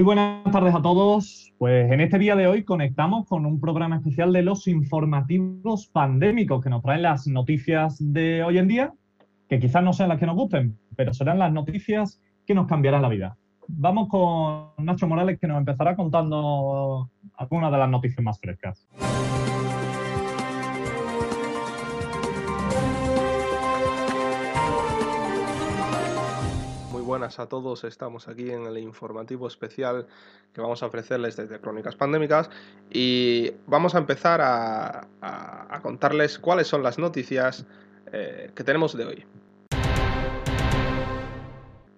Muy buenas tardes a todos. Pues en este día de hoy conectamos con un programa especial de los informativos pandémicos que nos traen las noticias de hoy en día, que quizás no sean las que nos gusten, pero serán las noticias que nos cambiarán la vida. Vamos con Nacho Morales que nos empezará contando algunas de las noticias más frescas. A todos. Estamos aquí en el informativo especial que vamos a ofrecerles desde Crónicas Pandémicas y vamos a empezar a, contarles cuáles son las noticias eh, que tenemos de hoy.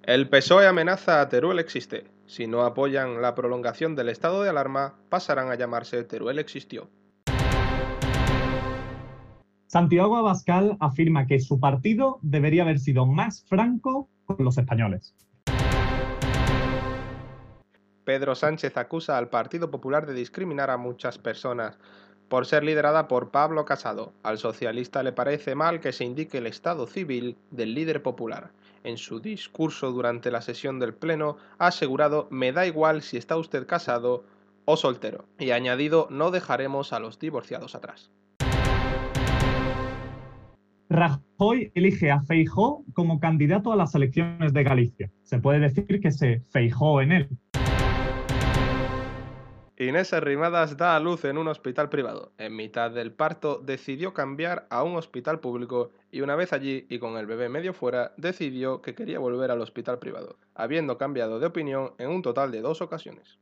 El PSOE amenaza a Teruel existe. Si no apoyan la prolongación del estado de alarma, pasarán a llamarse Teruel existió. Santiago Abascal afirma que su partido debería haber sido más franco los españoles. Pedro Sánchez acusa al Partido Popular de discriminar a muchas personas por ser liderada por Pablo Casado. Al socialista le parece mal que se indique el estado civil del líder popular. En su discurso durante la sesión del Pleno ha asegurado me da igual si está usted casado o soltero y ha añadido no dejaremos a los divorciados atrás. Rajoy elige a Feijó como candidato a las elecciones de Galicia. Se puede decir que se feijó en él. Inés Arrimadas da a luz en un hospital privado. En mitad del parto decidió cambiar a un hospital público y una vez allí y con el bebé medio fuera, decidió que quería volver al hospital privado, habiendo cambiado de opinión en un total de dos ocasiones.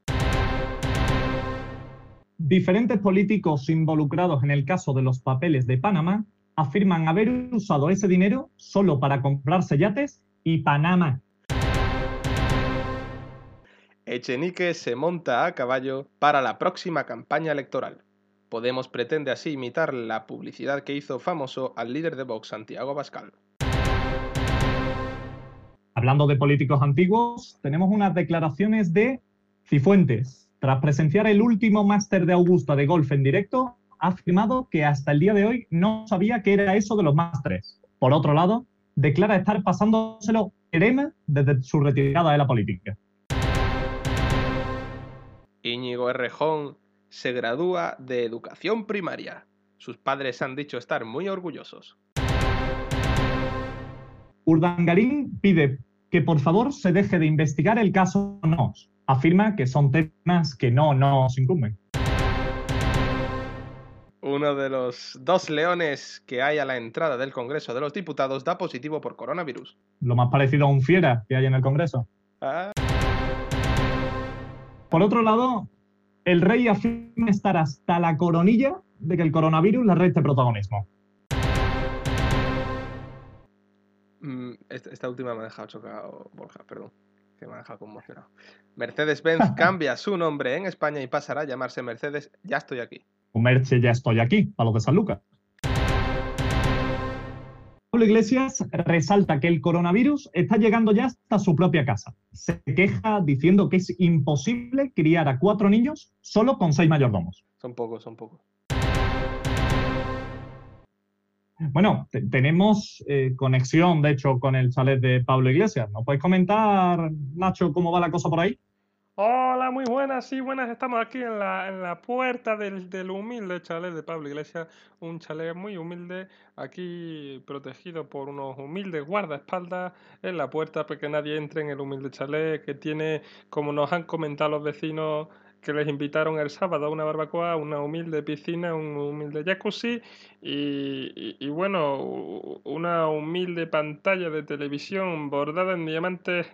Diferentes políticos involucrados en el caso de los papeles de Panamá afirman haber usado ese dinero solo para comprarse yates y Panamá. Echenique se monta a caballo para la próxima campaña electoral. Podemos pretende así imitar la publicidad que hizo famoso al líder de Vox, Santiago Bascal. Hablando de políticos antiguos, tenemos unas declaraciones de Cifuentes. Tras presenciar el último máster de Augusta de golf en directo, ha afirmado que hasta el día de hoy no sabía qué era eso de los másteres. Por otro lado, declara estar pasándoselo crema desde su retirada de la política. Íñigo Errejón se gradúa de educación primaria. Sus padres han dicho estar muy orgullosos. Urdangarín pide que por favor se deje de investigar el caso NOS. Afirma que son temas que no nos incumben uno de los dos leones que hay a la entrada del Congreso de los Diputados da positivo por coronavirus. Lo más parecido a un fiera que hay en el Congreso. Ah. Por otro lado, el rey afirma estar hasta la coronilla de que el coronavirus le reste protagonismo. Mm, esta, última me ha dejado chocado, Borja, perdón. Que me ha dejado conmocionado. Mercedes-Benz cambia su nombre en España y pasará a llamarse Mercedes Ya estoy aquí. Merche, ya estoy aquí, para lo de San Lucas. Pablo Iglesias resalta que el coronavirus está llegando ya hasta su propia casa. Se queja diciendo que es imposible criar a cuatro niños solo con seis mayordomos. Son pocos, son pocos. Bueno, tenemos eh, conexión, de hecho, con el chalet de Pablo Iglesias. ¿No puedes comentar, Nacho, cómo va la cosa por ahí? Hola, muy buenas, sí, buenas. Estamos aquí en la, en la puerta del, del, humilde chalet de Pablo Iglesias, un chalet muy humilde, aquí protegido por unos humildes guardaespaldas en la puerta para que nadie entre en el humilde chalet que tiene, como nos han comentado los vecinos, que les invitaron el sábado a una barbacoa, una humilde piscina, un humilde jacuzzi y, y, bueno, una humilde pantalla de televisión bordada en diamantes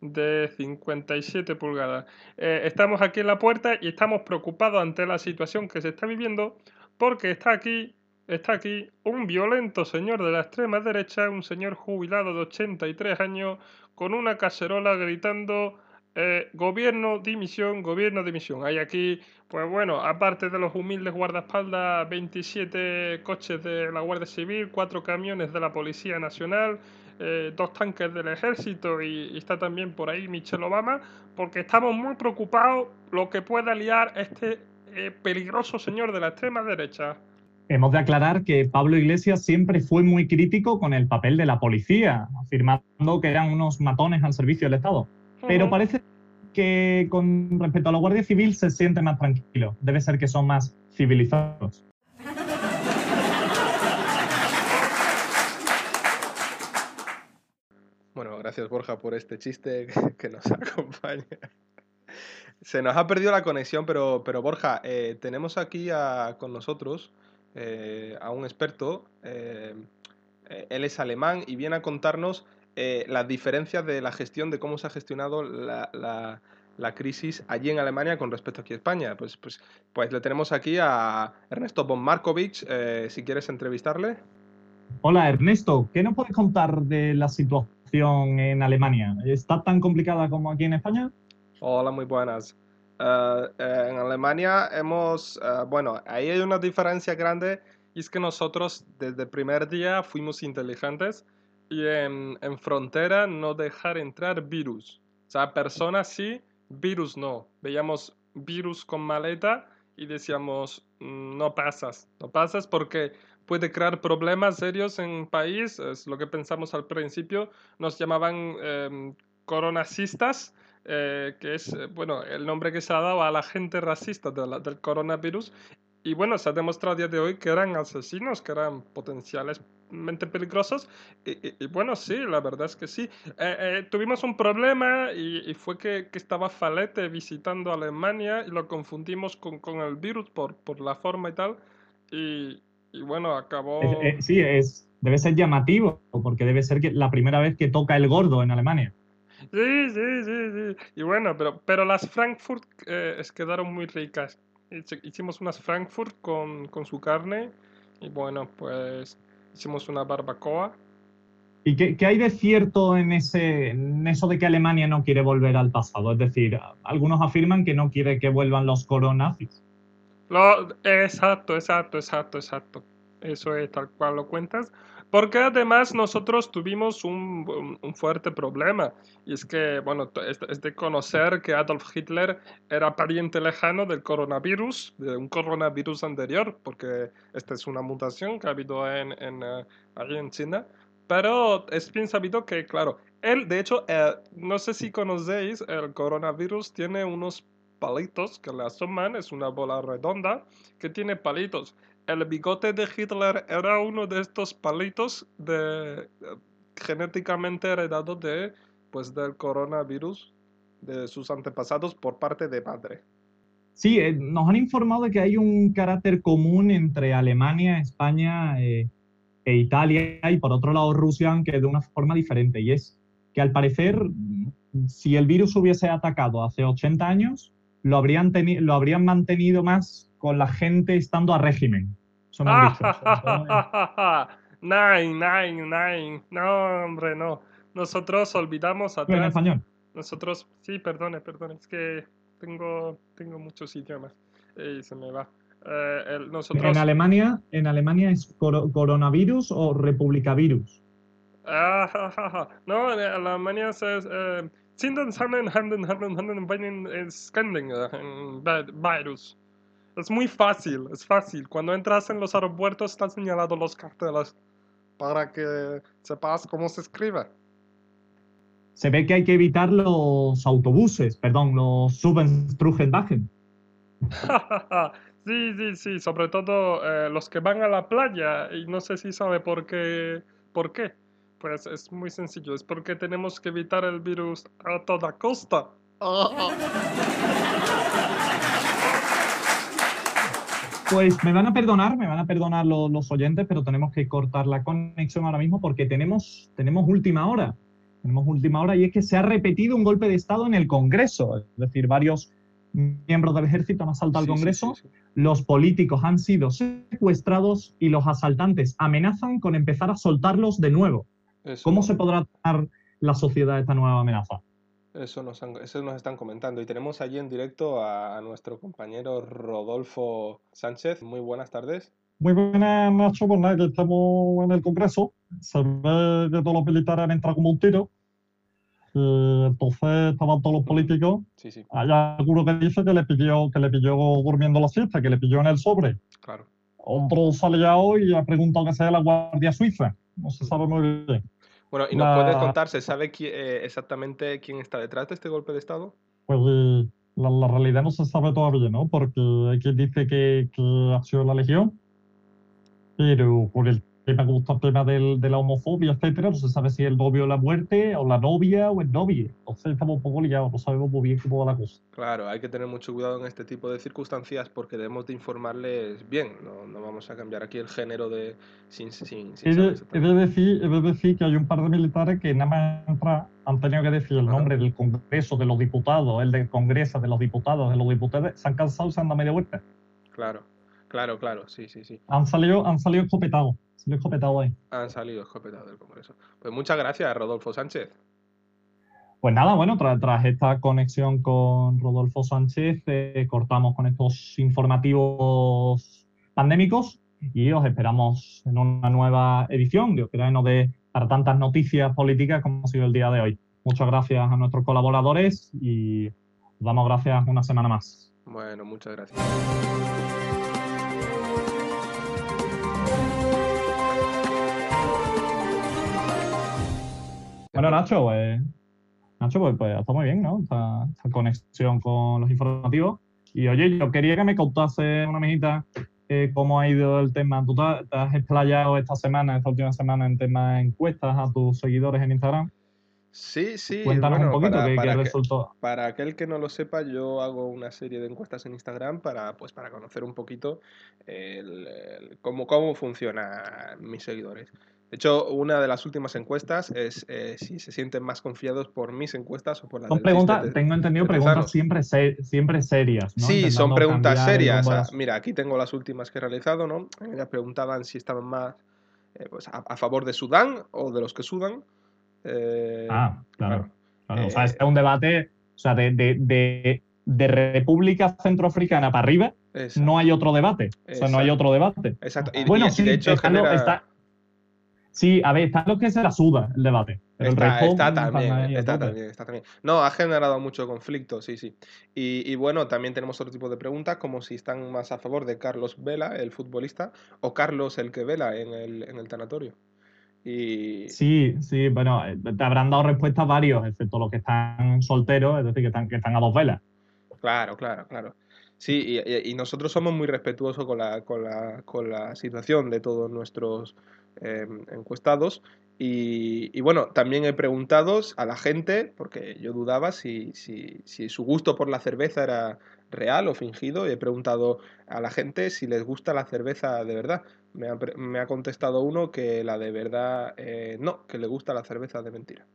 de 57 pulgadas. Eh, estamos aquí en la puerta y estamos preocupados ante la situación que se está viviendo porque está aquí, está aquí un violento señor de la extrema derecha, un señor jubilado de 83 años con una cacerola gritando eh, gobierno, dimisión, gobierno, dimisión. Hay aquí, pues bueno, aparte de los humildes guardaespaldas, 27 coches de la Guardia Civil, 4 camiones de la Policía Nacional, eh, dos tanques del ejército y, está también por ahí Michelle Obama, porque estamos muy preocupados lo que pueda liar este eh, peligroso señor de la extrema derecha. Hemos de aclarar que Pablo Iglesias siempre fue muy crítico con el papel de la policía, afirmando que eran unos matones al servicio del Estado. Pero parece que con respecto a la Guardia Civil se siente más tranquilo. Debe ser que son más civilizados. Gracias Borja por este chiste que nos acompaña. Se nos ha perdido la conexión, pero, pero Borja, eh, tenemos aquí con nosotros eh, a un experto. Eh, él es alemán y viene a contarnos las diferencias de la gestión, de cómo se ha gestionado la, crisis allí en Alemania con respecto aquí a España. Pues, pues, pues le tenemos aquí a Ernesto von Markovich, si quieres entrevistarle. Hola Ernesto, ¿qué nos puedes contar de la situación? En Alemania? ¿Está tan complicada como aquí en España? Hola, muy buenas. Eh, en Alemania hemos, eh, bueno, ahí hay una diferencia grande y es que nosotros desde el primer día fuimos inteligentes y en, en frontera no dejar entrar virus. O sea, personas sí, virus no. Veíamos virus con maleta y decíamos, mm, no pasas, no pasas porque puede crear problemas serios en país, es lo que pensamos al principio, nos llamaban eh, coronacistas, eh, que es eh, bueno, el nombre que se ha dado a la gente racista del coronavirus, y bueno, se ha demostrado a día de hoy que eran asesinos, que eran potencialmente peligrosos. Y, bueno, sí, la verdad es que sí. Eh, tuvimos un problema y, fue que, que, estaba Falete visitando Alemania y lo confundimos con, con el virus por, por la forma y tal. Y, y bueno, acabó. sí, es, debe ser llamativo, porque debe ser que la primera vez que toca el gordo en Alemania. Sí, sí, sí, sí. Y bueno, pero, pero las Frankfurt eh, quedaron muy ricas. Hicimos unas Frankfurt con, con su carne y bueno, pues hicimos una barbacoa. ¿Y qué, qué, hay de cierto en, ese, en eso de que Alemania no quiere volver al pasado? Es decir, algunos afirman que no quiere que vuelvan los coronazis. Lo, exacto, exacto, exacto, exacto. Eso es tal cual lo cuentas. Porque además nosotros tuvimos un, un, fuerte problema. Y es que, bueno, es, de conocer que Adolf Hitler era pariente lejano del coronavirus, de un coronavirus anterior, porque esta es una mutación que ha habido en, en, uh, en China. Pero es bien sabido que, claro, él, de hecho, eh, no sé si conocéis, el coronavirus tiene unos palitos que le asoman, es una bola redonda que tiene palitos. El bigote de Hitler era uno de estos palitos de, genéticamente heredado de, pues, del coronavirus de sus antepasados por parte de padre. Sí, eh, nos han informado de que hay un carácter común entre Alemania, España eh, e Italia y por otro lado Rusia, aunque de una forma diferente. Y es que al parecer, si el virus hubiese atacado hace 80 años, lo habrían, lo habrían mantenido más con la gente estando a régimen. Eso me han nine, nine, nine. No, hombre, no. Nosotros olvidamos atrás. En español. Nosotros, sí, perdone, perdone. Es que tengo, tengo muchos idiomas y se me va. Eh, nosotros... En Alemania, en Alemania es coronavirus o republicavirus. Ah, no, en Alemania es eh, virus. Es muy fácil, es fácil. Cuando entras en los aeropuertos están señalados los carteles para que sepas cómo se escribe. Se ve que hay que evitar los autobuses, perdón, los Subenstrugenwagen. sí, sí, sí, sobre todo eh, los que van a la playa y no sé si sabe por qué. ¿Por qué? Pues es muy sencillo, es porque tenemos que evitar el virus a toda costa. Pues me van a perdonar, me van a perdonar los, oyentes, pero tenemos que cortar la conexión ahora mismo porque tenemos, tenemos última hora. Tenemos última hora y es que se ha repetido un golpe de Estado en el Congreso. Es decir, varios miembros del ejército han asaltado al Congreso, los políticos han sido secuestrados y los asaltantes amenazan con empezar a soltarlos de nuevo. ¿Cómo se podrá tratar la sociedad esta nueva amenaza? Eso nos, eso nos están comentando. Y tenemos allí en directo a, nuestro compañero Rodolfo Sánchez. Muy buenas tardes. Muy buenas, Nacho. Pues nada, que estamos en el Congreso. Se ve que todos los militares han entrado como un tiro. entonces estaban todos los políticos. Sí, sí. Hay alguno que dice que le pilló, que le pilló durmiendo la siesta, que le pilló en el sobre. Claro. Otro sale ya hoy y ha preguntado que sea la Guardia Suiza. No se sabe muy bien. Bueno, ¿y nos puedes contar, se sabe eh, exactamente quién está detrás de este golpe de Estado? Pues la, la realidad no se sabe todavía, ¿no? Porque hay quien dice que, que ha sido la Legión, pero por el tema, como está el tema del- de la homofobia, etcétera, no se sabe si el novio la muerte, o la novia, o el novio. Entonces estamos un poco liados, no sabemos muy bien cómo va la cosa. Claro, hay que tener mucho cuidado en este tipo de circunstancias porque debemos de informarles bien. No, no vamos a cambiar aquí el género de sin, sin, sin He saber de, he de decir, he de decir que hay un par de militares que nada más entrar han tenido que decir el Ajá. nombre del Congreso de los Diputados, el del Congreso de los Diputados, de los diputados, se han cansado y se han dado media vuelta. Claro, claro, claro, sí, sí, sí. Han salido, han salido escopetados, han salido escopetados ahí. Han salido escopetados del Congreso. Pues muchas gracias, Rodolfo Sánchez. Pues nada, bueno, tras, tras esta conexión con Rodolfo Sánchez, eh, cortamos con estos informativos pandémicos y os esperamos en una nueva edición, Dios quiera que no dé para tantas noticias políticas como ha sido el día de hoy. Muchas gracias a nuestros colaboradores y os damos gracias una semana más. Bueno, muchas gracias. Bueno, Nacho, pues, Nacho, pues, pues está muy bien, ¿no? Esta, esta conexión con los informativos. Y oye, yo quería que me contase una mijita eh, cómo ha ido el tema. Tú te, has explayado esta semana, esta última semana, en temas encuestas a tus seguidores en Instagram. Sí, sí, Cuéntanos bueno, un poquito para, qué, qué para que- resultó. para aquel que no lo sepa, yo hago una serie de encuestas en Instagram para, pues, para conocer un poquito el- el- cómo, cómo funcionan mis seguidores. De hecho, una de las últimas encuestas es eh, si se sienten más confiados por mis encuestas o por las Son preguntas, de- tengo entendido, preguntas siempre, se- siempre serias, ¿no? Sí, son preguntas serias. Ah, Mira, aquí tengo las últimas que he realizado, ¿no? Ellas preguntaban si estaban más eh, pues, a, a favor de Sudán o de los que sudan. Eh, Ah, claro. claro. O sea, este es un debate, o sea, de, de, de, de República Centroafricana para arriba, exacto, no hay otro debate. O sea, no hay otro debate. exacto. Y, Bueno, y- sí, de hecho genera- está- sí, a ver, están los que se la suda el debate. Pero Está, el resto está están también, ahí está también, está también. No, ha generado mucho conflicto, sí, sí. Y, y bueno, también tenemos otro tipo de preguntas, como si están más a favor de Carlos Vela, el futbolista, o Carlos el que vela en el, en el tanatorio. Y Sí, sí, bueno, eh, te habrán dado respuestas varios, excepto los que están solteros, es decir, que están, que están a dos velas. claro, claro, claro. Sí, y, y- y nosotros somos muy respetuosos con la, con la, con la situación de todos nuestros eh, encuestados. Y, bueno, también he preguntado a la gente, porque yo dudaba si, su gusto por la cerveza era real o fingido, y he preguntado a la gente si les gusta la cerveza de verdad. Me ha, ha contestado uno que la de verdad eh, no, que le gusta la cerveza de mentira.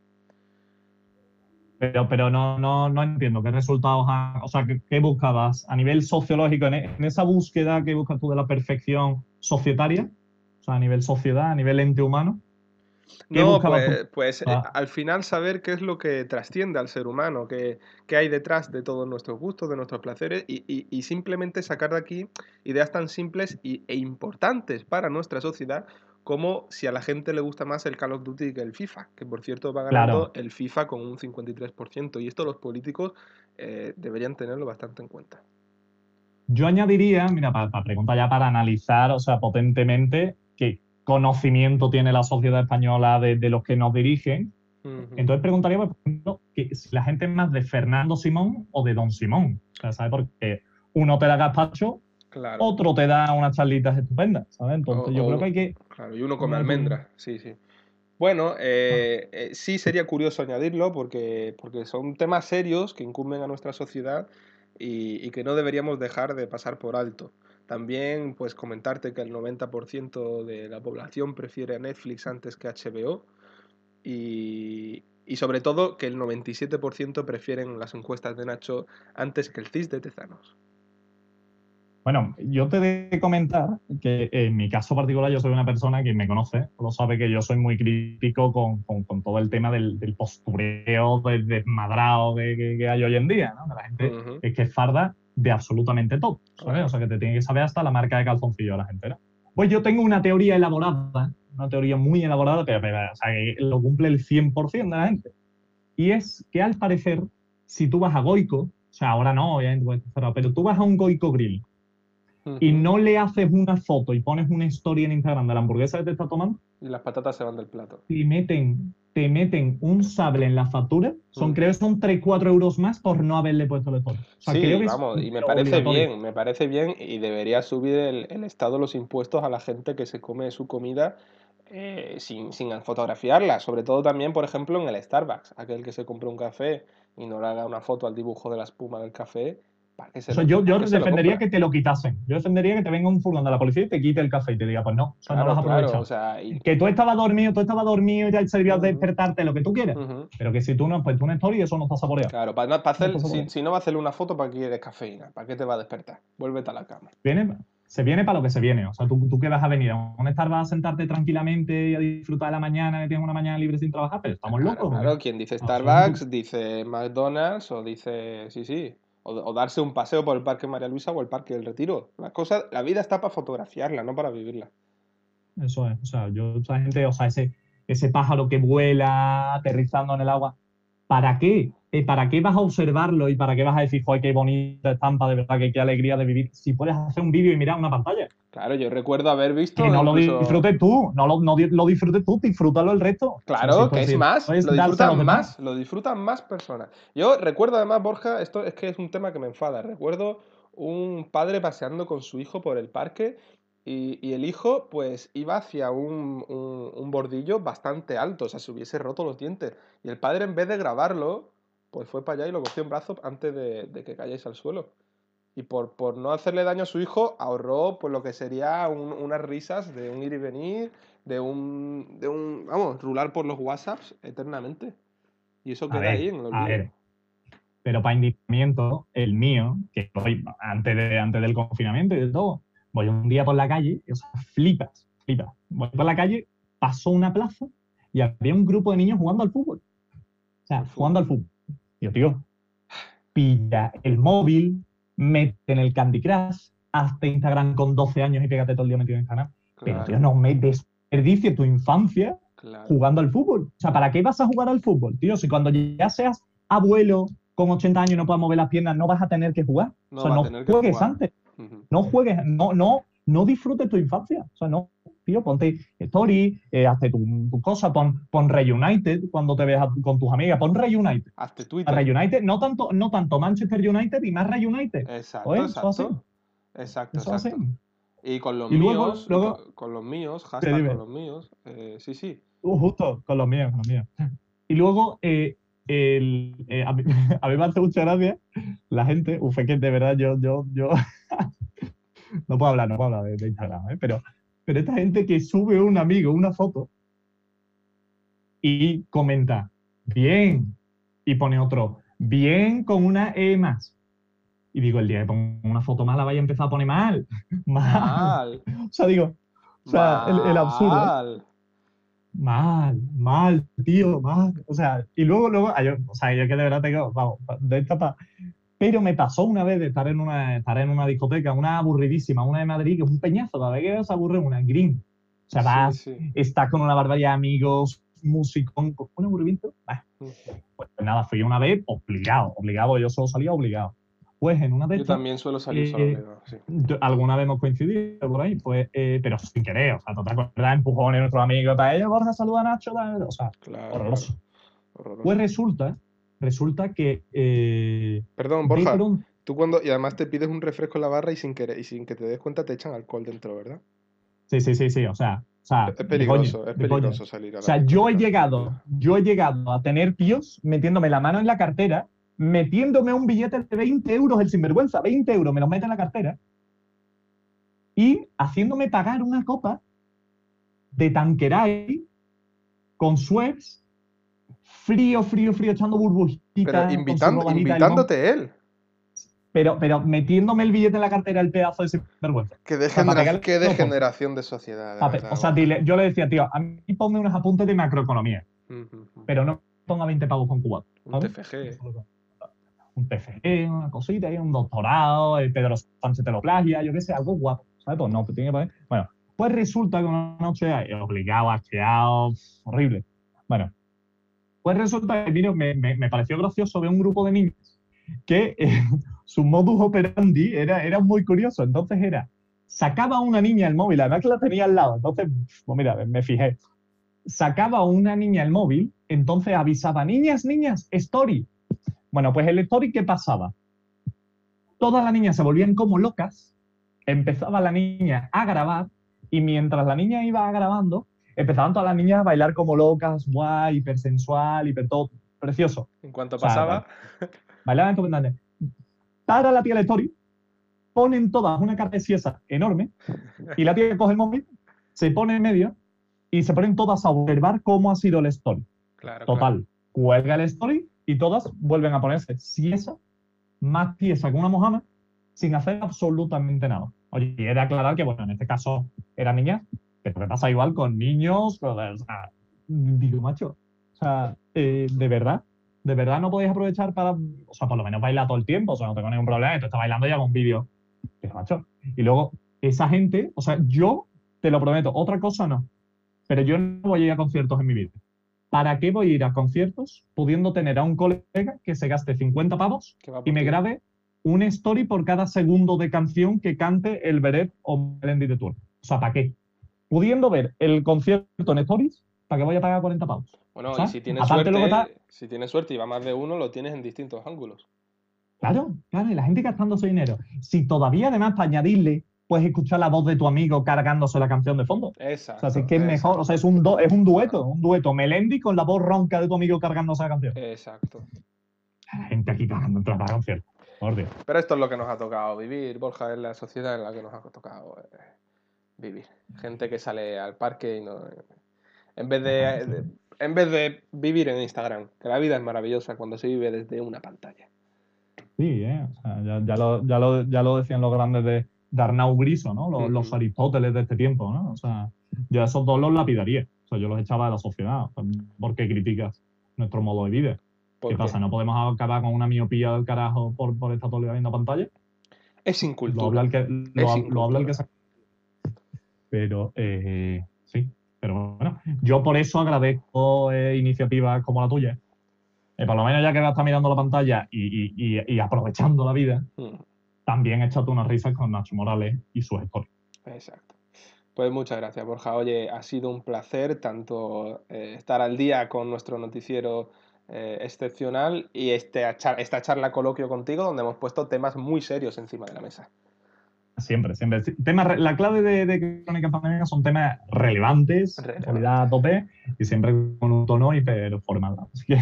Pero, pero no, no, no entiendo qué resultados han, o sea, ¿qué, buscabas a nivel sociológico, en esa búsqueda que buscas tú de la perfección societaria, o sea, a nivel sociedad, a nivel ente humano. ¿Qué No, pues, pues, eh, Ah. al final saber qué es lo que trasciende al ser humano, qué, qué hay detrás de todos nuestros gustos, de nuestros placeres, y, y- y simplemente sacar de aquí ideas tan simples y- e importantes para nuestra sociedad como si a la gente le gusta más el Call of Duty que el FIFA, que por cierto va ganando Claro. el FIFA con un 53%, y esto los políticos eh, deberían tenerlo bastante en cuenta. Yo añadiría, mira, para, para preguntar ya para analizar, o sea, potentemente, conocimiento tiene la sociedad española de, de los que nos dirigen. Entonces preguntaría, por ejemplo, que si la gente es más de Fernando Simón o de Don Simón. ¿sabes? Porque uno te da gazpacho, Claro. otro te da unas charlitas estupendas, ¿sabes? Entonces O- yo o- creo que hay que... Claro, y uno come Una almendra, sí, sí. Bueno, eh, eh, sí sería curioso añadirlo porque, porque son temas serios que incumben a nuestra sociedad y, y que no deberíamos dejar de pasar por alto. También, pues comentarte que el 90% de la población prefiere a Netflix antes que HBO y, y sobre todo que el 97% prefieren las encuestas de Nacho antes que el CIS de Tezanos. Bueno, yo te de comentar que en mi caso particular yo soy una persona que me conoce, lo sabe que yo soy muy crítico con, con- con todo el tema del, del postureo, del desmadrado que, que- que hay hoy en día, ¿no? Que la gente es que es farda de absolutamente todo. O sea, que te tiene que saber hasta la marca de calzoncillo la gente, ¿no? Pues yo tengo una teoría elaborada, una teoría muy elaborada, pero, pero, o sea, que lo cumple el 100% de la gente. Y es que al parecer, si tú vas a Goico, o sea, ahora no, obviamente, está cerrado, pero tú vas a un Goico Grill y no le haces una foto y pones una historia en Instagram de la hamburguesa que te estás tomando, Y las patatas se van del plato. y meten te meten un sable en la factura, son Mm. creo que son 3-4 euros más por no haberle puesto lector. O sea, Sí, creo que es vamos, y me parece bien, me parece bien y debería subir el, el Estado los impuestos a la gente que se come su comida eh, sin, sin fotografiarla, sobre todo también, por ejemplo, en el Starbucks, aquel que se compre un café y no le haga una foto al dibujo de la espuma del café, ¿para qué se O sea, lo- yo, yo para defendería que te lo quitasen. Yo defendería que te venga un furgón de la policía y te quite el café y te diga, pues no, o sea, no lo has claro, aprovechado. o sea, y- Que tú estabas dormido, tú estabas dormido, ya servías de Ujú. despertarte, lo que tú quieras. Pero que si tú no, pues tú una story, eso no está saboreado. Claro, para, hacer, pasa por si, si no va a hacerle una foto, ¿para qué quieres cafeína? ¿Para qué te va a despertar? Vuélvete a la cama. Viene, se viene para lo que se viene. O sea, tú, tú que vas a venir a un Starbucks a sentarte tranquilamente y a disfrutar de la mañana, que tienes una mañana libre sin trabajar, pero estamos Claro, locos. Claro, quien dice No, Starbucks dice McDonald's o dice, sí, sí, o, darse un paseo por el Parque María Luisa o el Parque del Retiro. La cosa, la vida está para fotografiarla, no para vivirla. Eso es. O sea, yo, esa gente, o sea, ese, ese pájaro que vuela aterrizando en el agua, ¿para qué? Eh, ¿Para qué vas a observarlo y para qué vas a decir, joder, qué bonita estampa, de verdad, que qué alegría de vivir? Si puedes hacer un vídeo y mirar una pantalla. Claro, yo recuerdo haber visto. Que no lo disfrutes tú, no lo, no lo disfrutes tú, disfrútalo el resto. Claro, que puedes es más, lo disfrutan más, lo disfrutan más personas. Yo recuerdo además, Borja, esto es que es un tema que me enfada. Recuerdo un padre paseando con su hijo por el parque y, y el hijo pues iba hacia un, un- un bordillo bastante alto, o sea, se hubiese roto los dientes. Y el padre en vez de grabarlo, pues fue para allá y lo cogió en brazos antes de, de que cayese al suelo. Y por, por no hacerle daño a su hijo, ahorró pues lo que sería un- unas risas de un ir y venir, de un, de un, vamos, rular por los WhatsApps eternamente. Y eso queda ver, ahí en el a ver. Pero para indignamiento, el mío, que voy antes, de, antes del confinamiento y de todo, voy un día por la calle, y, o sea, flipas, flipas. Voy por la calle, pasó una plaza y había un grupo de niños jugando al fútbol. O sea, jugando al fútbol. Digo, tío, pilla el móvil, mete en el Candy Crush, hazte Instagram con 12 años y pégate todo el día metido en Instagram. Pero, Claro, tío, no me desperdicie tu infancia claro. jugando al fútbol. O sea, ¿para qué vas a jugar al fútbol, tío? Si cuando ya seas abuelo con 80 años y no puedas mover las piernas, no vas a tener que jugar. No o sea, no juegues antes. No juegues, no, no, no disfrutes tu infancia. O sea, no, tío, ponte story, eh, hazte tu, tu cosa, pon, pon Reunited cuando te veas con tus amigas, pon Reunited. Hazte Twitter. Reunited, no tanto, no tanto Manchester United y más Reunited. Exacto, Oye, eso exacto. Exacto, Eso exacto. Y con los Y luego- míos, luego- con, con los míos, hashtag con los míos, eh, sí, sí. Uh, justo, con los míos, con los míos. Y luego, eh, el, eh, a, mí, a mí me hace mucha gracia la gente, uf, es que de verdad yo, yo, yo, no puedo hablar, no puedo hablar de, de Instagram, ¿eh? pero, pero esta gente que sube un amigo una foto y comenta, bien, y pone otro, bien con una E más. Y digo, el día que pongo una foto mala vaya a empezar a poner mal. Mal. Mal. O sea, digo, o sea, el, el absurdo. Mal. Mal, tío, mal. O sea, y luego, luego, yo, o sea, yo que de verdad tengo, vamos, de esta pa- Pero me pasó una vez de estar en una, estar en una discoteca, una aburridísima, una de Madrid, que es un peñazo, cada vez que se aburre una green. O sea, Sí, vas, sí. estás con una barbaridad de amigos, musicón, un aburrimiento. Bah, pues nada, fui una vez obligado, obligado, yo solo salía obligado. Pues en una de Yo estas, también suelo salir solo, eh, obligado, sí. alguna vez hemos coincidido por ahí, pues, eh, pero sin querer, o sea, total, ¿verdad? Empujones, nuestros amigos, para ellos, Borja, saluda a Nacho, o sea, Claro, horroroso. horroroso. Pues resulta, resulta que eh, Perdón, Borja, tú cuando, y además te pides un refresco en la barra y sin querer, y sin que te des cuenta te echan alcohol dentro, ¿verdad? sí, sí, sí, sí, o sea, o sea, Es peligroso, es peligroso salir a O la sea, yo he llegado, yo he llegado a tener tíos metiéndome la mano en la cartera, metiéndome un billete de 20 euros, el sinvergüenza, 20 euros, me los mete en la cartera, y haciéndome pagar una copa de tanqueray con Schweppes, frío, frío, frío, echando burbujitas. Pero invitando, invitándote él. pero, pero metiéndome el billete en la cartera, el pedazo de sinvergüenza. Qué, degeneración de sociedad. de verdad, o sea, dile- yo le decía, tío, a mí ponme unos apuntes de macroeconomía, pero no ponga 20 pavos con cubano. Un. TFG. Un TFG, una cosita, un doctorado, el Pedro Sánchez te lo plagia, yo qué sé, algo guapo, ¿sabes? Pues no, pues tiene que poner- Bueno, pues resulta que una noche eh, obligado, asqueado, horrible. Bueno, pues resulta que mira, me, me- me pareció gracioso ver un grupo de niños que eh, su modus operandi era, era muy curioso. Entonces era, sacaba una niña el móvil, además que la tenía al lado. Entonces, pues mira, me fijé. sacaba una niña el móvil, entonces avisaba, niñas, niñas, story. Bueno, pues el story, ¿qué pasaba? Todas las niñas se volvían como locas, empezaba la niña a grabar y mientras la niña iba grabando, empezaban todas las niñas a bailar como locas, guay, hipersensual, hiper todo, precioso. En cuanto pasaba... bailaban completamente. Para la tía la story, ponen todas una cara de siesa enorme y la tía coge el móvil, se pone en medio y se ponen todas a observar cómo ha sido el story. Claro, Total, cuelga el story y todas vuelven a ponerse siesa, más tiesa que una mojama, sin hacer absolutamente nada. Oye, y he de aclarar que, bueno, en este caso eran niñas, pero me pasa igual con niños, o sea, digo, macho, o sea, eh, de verdad, de verdad no podéis aprovechar para, o sea, por lo menos bailar todo el tiempo, o sea, no tengo ningún problema, esto está bailando y hago un vídeo. Pero, macho, y luego, esa gente, o sea, yo te lo prometo, otra cosa no, pero yo no voy a ir a conciertos en mi vida. ¿Para qué voy a ir a conciertos pudiendo tener a un colega que se gaste 50 pavos y me grabe un story por cada segundo de canción que cante el Beret o Melendi de Tour? O sea, ¿para qué? Pudiendo ver el concierto en stories, ¿para qué voy a pagar 40 pavos? Bueno, y si tienes Aparte suerte, está- si tienes suerte y va más de uno, lo tienes en distintos ángulos. Claro, claro, y la gente gastando su dinero. Si todavía además para añadirle, puedes escuchar la voz de tu amigo cargándose la canción de fondo. O Exacto. sea, sí que es mejor, o sea, es un, do- es un dueto, un dueto. Melendi con la voz ronca de tu amigo cargándose la canción. Exacto. La gente aquí cagando entre los conciertos. Por Dios. Pero esto es lo que nos ha tocado vivir, Borja, es la sociedad en la que nos ha tocado eh, vivir. Gente que sale al parque y no. En vez de, de- en vez de vivir en Instagram, que la vida es maravillosa cuando se vive desde una pantalla. Sí, ¿eh? O sea, ya, ya lo, ya, lo, ya lo decían los grandes de, de Arnau Griso, ¿no? Los, los. Aristóteles de este tiempo, ¿no? O sea, yo a esos dos los lapidaría. O sea, yo los echaba de la sociedad. ¿Por qué criticas nuestro modo de vida? ¿Qué Porque pasa? ¿No podemos acabar con una miopía del carajo por, por el día viendo pantalla? es Lo incultura. habla el que, lo, lo habla el que se- Pero eh, sí, pero bueno, yo por eso agradezco eh, iniciativas como la tuya. Eh, por lo menos ya que está mirando la pantalla y, y- y- y aprovechando la vida, Mm, también échate unas risas con Nacho Morales y sus historias. Exacto. Pues muchas gracias, Borja. Oye, ha sido un placer tanto eh, estar al día con nuestro noticiero eh, excepcional y este, esta charla coloquio contigo donde hemos puesto temas muy serios encima de la mesa. Siempre, siempre. Temas la clave de, de Crónica Pandémica son temas relevantes, Relevantes. calidad a tope y siempre con un tono hiper formal. Así que,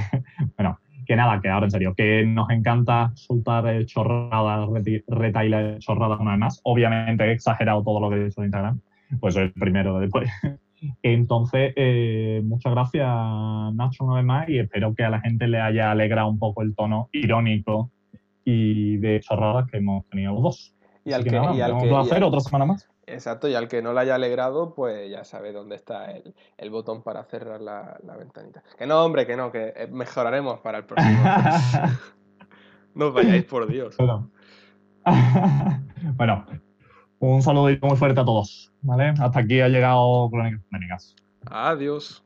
que nada, que ahora en serio, que nos encanta soltar eh, chorradas, retailer chorradas una vez más. Obviamente he exagerado todo lo que he dicho de Instagram, pues soy el primero de después. Entonces, eh, muchas gracias Nacho una vez más y espero que a la gente le haya alegrado un poco el tono irónico y de chorradas que hemos tenido los dos. Y al Así que, nada, y al un que- y placer, al- otra semana más. Exacto, y al que no le haya alegrado, pues ya sabe dónde está el, el botón para cerrar la, la ventanita. Que no, hombre, que no, que eh, mejoraremos para el próximo. no os vayáis, por Dios. Bueno. bueno, un saludito muy fuerte a todos. ¿vale? Hasta aquí ha llegado Crónicas. Adiós.